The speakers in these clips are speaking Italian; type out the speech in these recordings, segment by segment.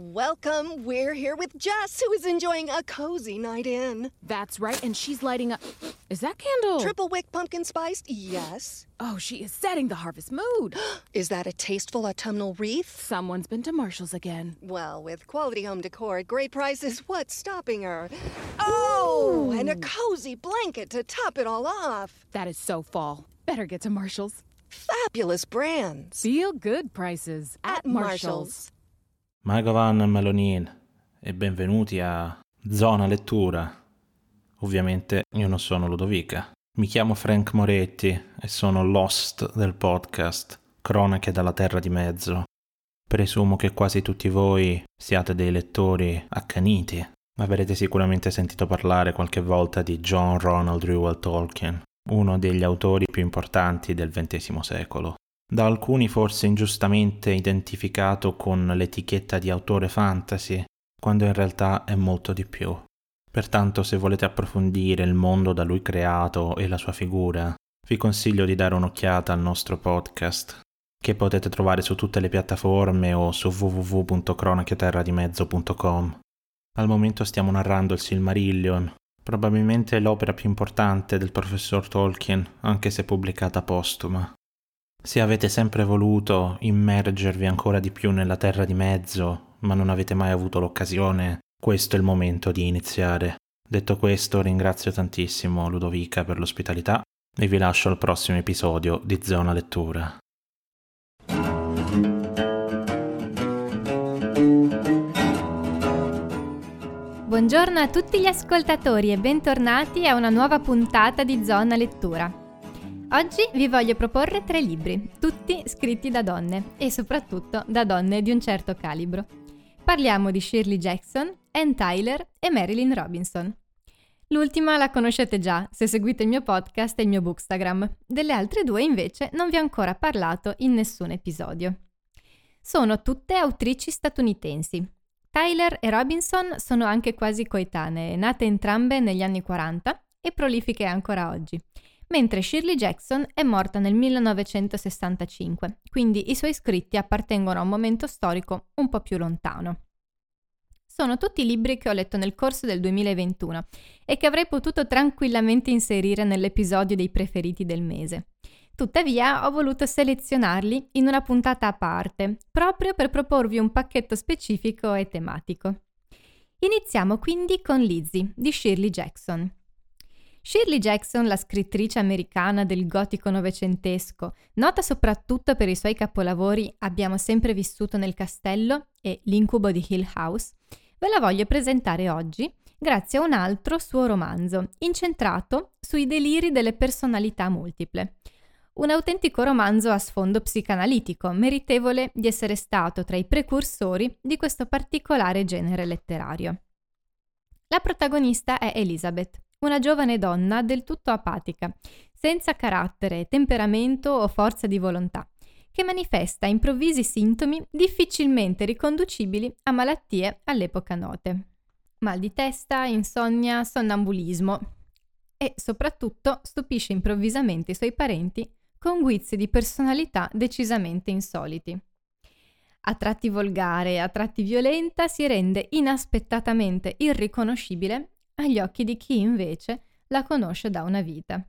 Welcome. We're here with Jess, who is enjoying a cozy night in. That's right, and she's lighting up. Is that candle? Triple wick pumpkin spiced? Yes. Oh, she is setting the harvest mood. Is that a tasteful autumnal wreath? Someone's been to Marshall's again. Well, with quality home decor at great prices, what's stopping her? Oh, and a cozy blanket to top it all off. That is so fall. Better get to Marshall's. Fabulous brands. Feel good prices at, Marshall's. Magovan Melonin e benvenuti a Zona Lettura. Ovviamente io non sono Ludovica. Mi chiamo Frank Moretti e sono l'host del podcast Cronache dalla Terra di Mezzo. Presumo che quasi tutti voi siate dei lettori accaniti. Avrete sicuramente sentito parlare qualche volta di John Ronald Reuel Tolkien, uno degli autori più importanti del XX secolo da alcuni forse ingiustamente identificato con l'etichetta di autore fantasy, quando in realtà è molto di più. Pertanto se volete approfondire il mondo da lui creato e la sua figura, vi consiglio di dare un'occhiata al nostro podcast, che potete trovare su tutte le piattaforme o su www.cronacheterradimezzo.com. Al momento stiamo narrando il Silmarillion, probabilmente l'opera più importante del professor Tolkien, anche se pubblicata postuma. Se avete sempre voluto immergervi ancora di più nella terra di mezzo, ma non avete mai avuto l'occasione, questo è il momento di iniziare. Detto questo, ringrazio tantissimo Ludovica per l'ospitalità e vi lascio al prossimo episodio di Zona Lettura. Buongiorno a tutti gli ascoltatori e bentornati a una nuova puntata di Zona Lettura. Oggi vi voglio proporre tre libri, tutti scritti da donne e soprattutto da donne di un certo calibro. Parliamo di Shirley Jackson, Ann Tyler e Marilyn Robinson. L'ultima la conoscete già se seguite il mio podcast e il mio bookstagram. Delle altre due invece non vi ho ancora parlato in nessun episodio. Sono tutte autrici statunitensi. Tyler e Robinson sono anche quasi coetanee, nate entrambe negli anni 40 e prolifiche ancora oggi mentre Shirley Jackson è morta nel 1965, quindi i suoi scritti appartengono a un momento storico un po' più lontano. Sono tutti libri che ho letto nel corso del 2021 e che avrei potuto tranquillamente inserire nell'episodio dei preferiti del mese. Tuttavia ho voluto selezionarli in una puntata a parte, proprio per proporvi un pacchetto specifico e tematico. Iniziamo quindi con Lizzie di Shirley Jackson. Shirley Jackson, la scrittrice americana del gotico novecentesco, nota soprattutto per i suoi capolavori Abbiamo sempre vissuto nel castello e L'incubo di Hill House, ve la voglio presentare oggi grazie a un altro suo romanzo, incentrato sui deliri delle personalità multiple. Un autentico romanzo a sfondo psicanalitico, meritevole di essere stato tra i precursori di questo particolare genere letterario. La protagonista è Elizabeth, una giovane donna del tutto apatica, senza carattere, temperamento o forza di volontà, che manifesta improvvisi sintomi difficilmente riconducibili a malattie all'epoca note. Mal di testa, insonnia, sonnambulismo e soprattutto stupisce improvvisamente i suoi parenti con guizzi di personalità decisamente insoliti. A tratti volgare, a tratti violenta, si rende inaspettatamente irriconoscibile agli occhi di chi invece la conosce da una vita.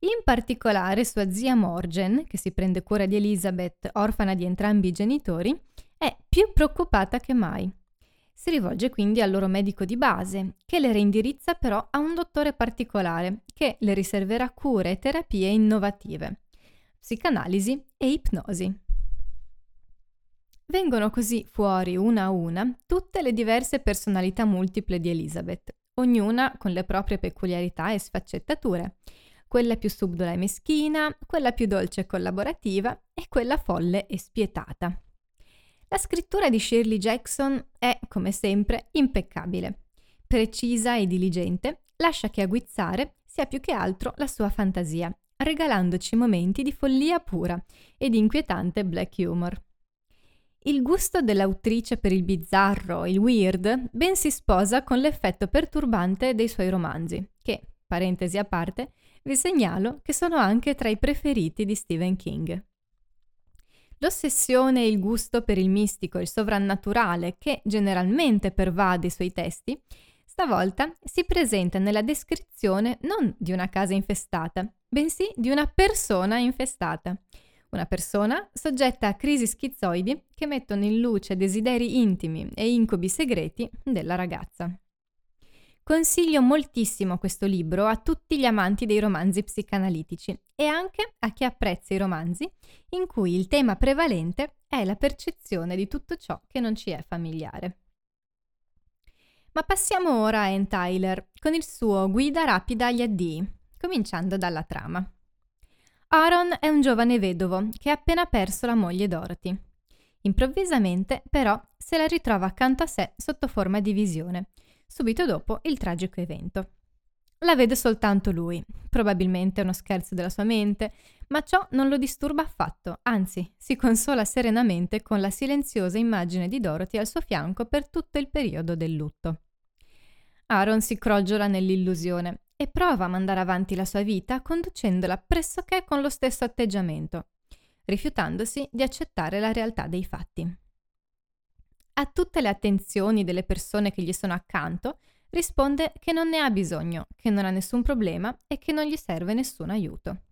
In particolare sua zia Morgen, che si prende cura di Elizabeth, orfana di entrambi i genitori, è più preoccupata che mai. Si rivolge quindi al loro medico di base, che le reindirizza però a un dottore particolare, che le riserverà cure e terapie innovative, psicanalisi e ipnosi. Vengono così fuori una a una tutte le diverse personalità multiple di Elizabeth, ognuna con le proprie peculiarità e sfaccettature, quella più subdola e meschina, quella più dolce e collaborativa e quella folle e spietata. La scrittura di Shirley Jackson è, come sempre, impeccabile. Precisa e diligente, lascia che a guizzare sia più che altro la sua fantasia, regalandoci momenti di follia pura e di inquietante black humor. Il gusto dell'autrice per il bizzarro, il weird, ben si sposa con l'effetto perturbante dei suoi romanzi, che, parentesi a parte, vi segnalo che sono anche tra i preferiti di Stephen King. L'ossessione e il gusto per il mistico e il sovrannaturale che generalmente pervade i suoi testi, stavolta si presenta nella descrizione non di una casa infestata, bensì di una persona infestata. Una persona soggetta a crisi schizoidi che mettono in luce desideri intimi e incubi segreti della ragazza. Consiglio moltissimo questo libro a tutti gli amanti dei romanzi psicanalitici e anche a chi apprezza i romanzi in cui il tema prevalente è la percezione di tutto ciò che non ci è familiare. Ma passiamo ora a Ann Tyler con il suo Guida rapida agli addii, cominciando dalla trama. Aaron è un giovane vedovo che ha appena perso la moglie Dorothy. Improvvisamente, però, se la ritrova accanto a sé sotto forma di visione, subito dopo il tragico evento. La vede soltanto lui, probabilmente uno scherzo della sua mente, ma ciò non lo disturba affatto, anzi si consola serenamente con la silenziosa immagine di Dorothy al suo fianco per tutto il periodo del lutto. Aaron si crogiola nell'illusione e prova a mandare avanti la sua vita conducendola pressoché con lo stesso atteggiamento, rifiutandosi di accettare la realtà dei fatti. A tutte le attenzioni delle persone che gli sono accanto, risponde che non ne ha bisogno, che non ha nessun problema e che non gli serve nessun aiuto.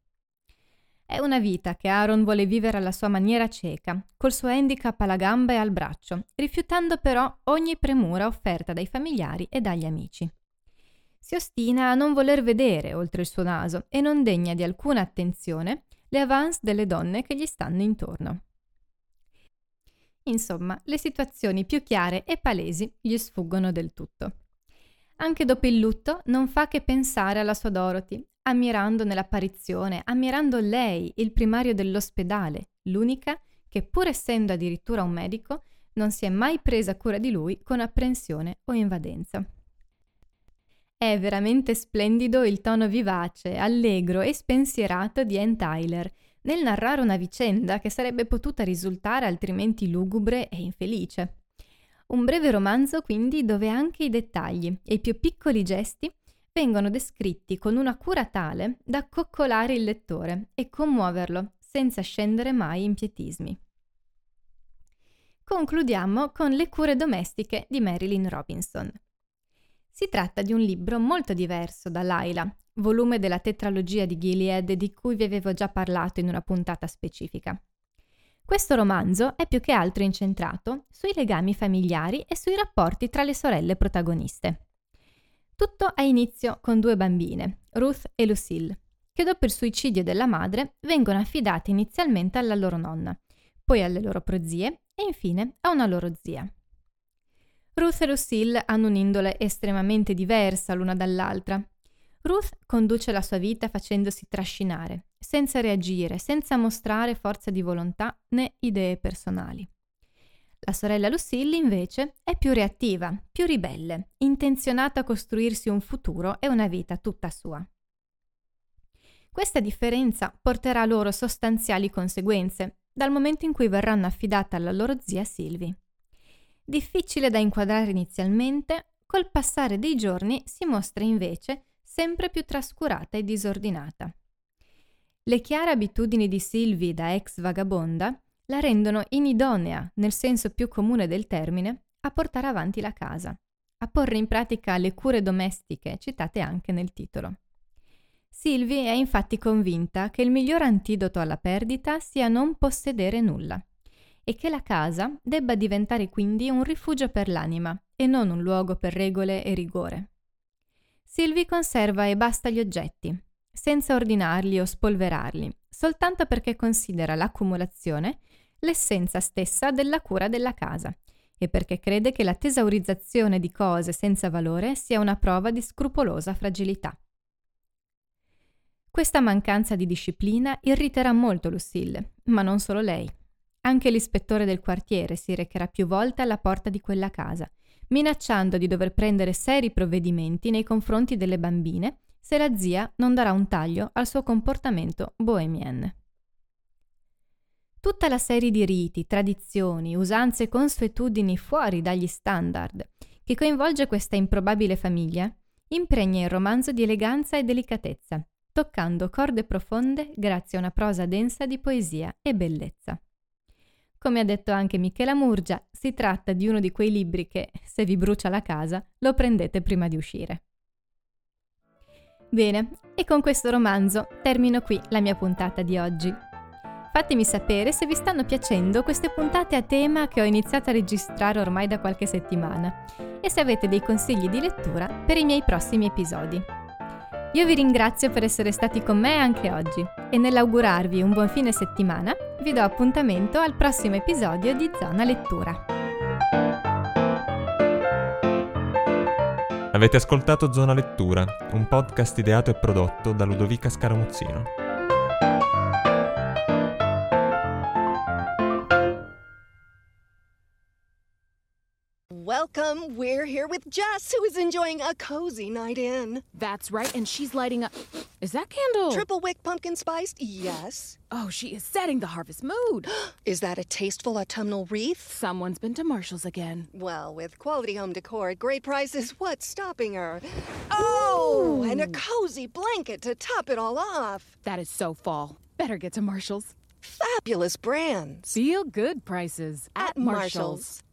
È una vita che Aaron vuole vivere alla sua maniera cieca, col suo handicap alla gamba e al braccio, rifiutando però ogni premura offerta dai familiari e dagli amici. Si ostina a non voler vedere oltre il suo naso e non degna di alcuna attenzione le avance delle donne che gli stanno intorno. Insomma, le situazioni più chiare e palesi gli sfuggono del tutto. Anche dopo il lutto non fa che pensare alla sua Dorothy, ammirando nell'apparizione, ammirando lei, il primario dell'ospedale, l'unica che pur essendo addirittura un medico, non si è mai presa cura di lui con apprensione o invadenza. È veramente splendido il tono vivace, allegro e spensierato di Ann Tyler nel narrare una vicenda che sarebbe potuta risultare altrimenti lugubre e infelice. Un breve romanzo quindi dove anche i dettagli e i più piccoli gesti vengono descritti con una cura tale da coccolare il lettore e commuoverlo senza scendere mai in pietismi. Concludiamo con Le cure domestiche di Marilyn Robinson. Si tratta di un libro molto diverso da Laila, volume della tetralogia di Gilead di cui vi avevo già parlato in una puntata specifica. Questo romanzo è più che altro incentrato sui legami familiari e sui rapporti tra le sorelle protagoniste. Tutto ha inizio con due bambine, Ruth e Lucille, che dopo il suicidio della madre vengono affidate inizialmente alla loro nonna, poi alle loro prozie e infine a una loro zia. Ruth e Lucille hanno un'indole estremamente diversa l'una dall'altra. Ruth conduce la sua vita facendosi trascinare, senza reagire, senza mostrare forza di volontà né idee personali. La sorella Lucille, invece, è più reattiva, più ribelle, intenzionata a costruirsi un futuro e una vita tutta sua. Questa differenza porterà loro sostanziali conseguenze, dal momento in cui verranno affidate alla loro zia Sylvie. Difficile da inquadrare inizialmente, col passare dei giorni si mostra invece sempre più trascurata e disordinata. Le chiare abitudini di Sylvie da ex vagabonda la rendono inidonea, nel senso più comune del termine, a portare avanti la casa, a porre in pratica le cure domestiche citate anche nel titolo. Sylvie è infatti convinta che il miglior antidoto alla perdita sia non possedere nulla e che la casa debba diventare quindi un rifugio per l'anima e non un luogo per regole e rigore. Sylvie conserva e basta gli oggetti, senza ordinarli o spolverarli, soltanto perché considera l'accumulazione l'essenza stessa della cura della casa e perché crede che la tesaurizzazione di cose senza valore sia una prova di scrupolosa fragilità. Questa mancanza di disciplina irriterà molto Lucille, ma non solo lei. Anche l'ispettore del quartiere si recherà più volte alla porta di quella casa, minacciando di dover prendere seri provvedimenti nei confronti delle bambine se la zia non darà un taglio al suo comportamento bohemien. Tutta la serie di riti, tradizioni, usanze e consuetudini fuori dagli standard che coinvolge questa improbabile famiglia impregna il romanzo di eleganza e delicatezza, toccando corde profonde grazie a una prosa densa di poesia e bellezza. Come ha detto anche Michela Murgia, si tratta di uno di quei libri che, se vi brucia la casa, lo prendete prima di uscire. Bene, e con questo romanzo termino qui la mia puntata di oggi. Fatemi sapere se vi stanno piacendo queste puntate a tema che ho iniziato a registrare ormai da qualche settimana e se avete dei consigli di lettura per i miei prossimi episodi. Io vi ringrazio per essere stati con me anche oggi e nell'augurarvi un buon fine settimana vi do appuntamento al prossimo episodio di Zona Lettura. Avete ascoltato Zona Lettura, un podcast ideato e prodotto da Ludovica Scaramuzzino. We're here with Jess, who is enjoying a cozy night in. That's right, and she's lighting up. Is that candle? Triple wick pumpkin spiced? Yes. Oh, she is setting the harvest mood. Is that a tasteful autumnal wreath? Someone's been to Marshall's again. Well, with quality home decor at great prices, what's stopping her? Oh, and a cozy blanket to top it all off. That is so fall. Better get to Marshall's. Fabulous brands. Feel good prices At Marshall's.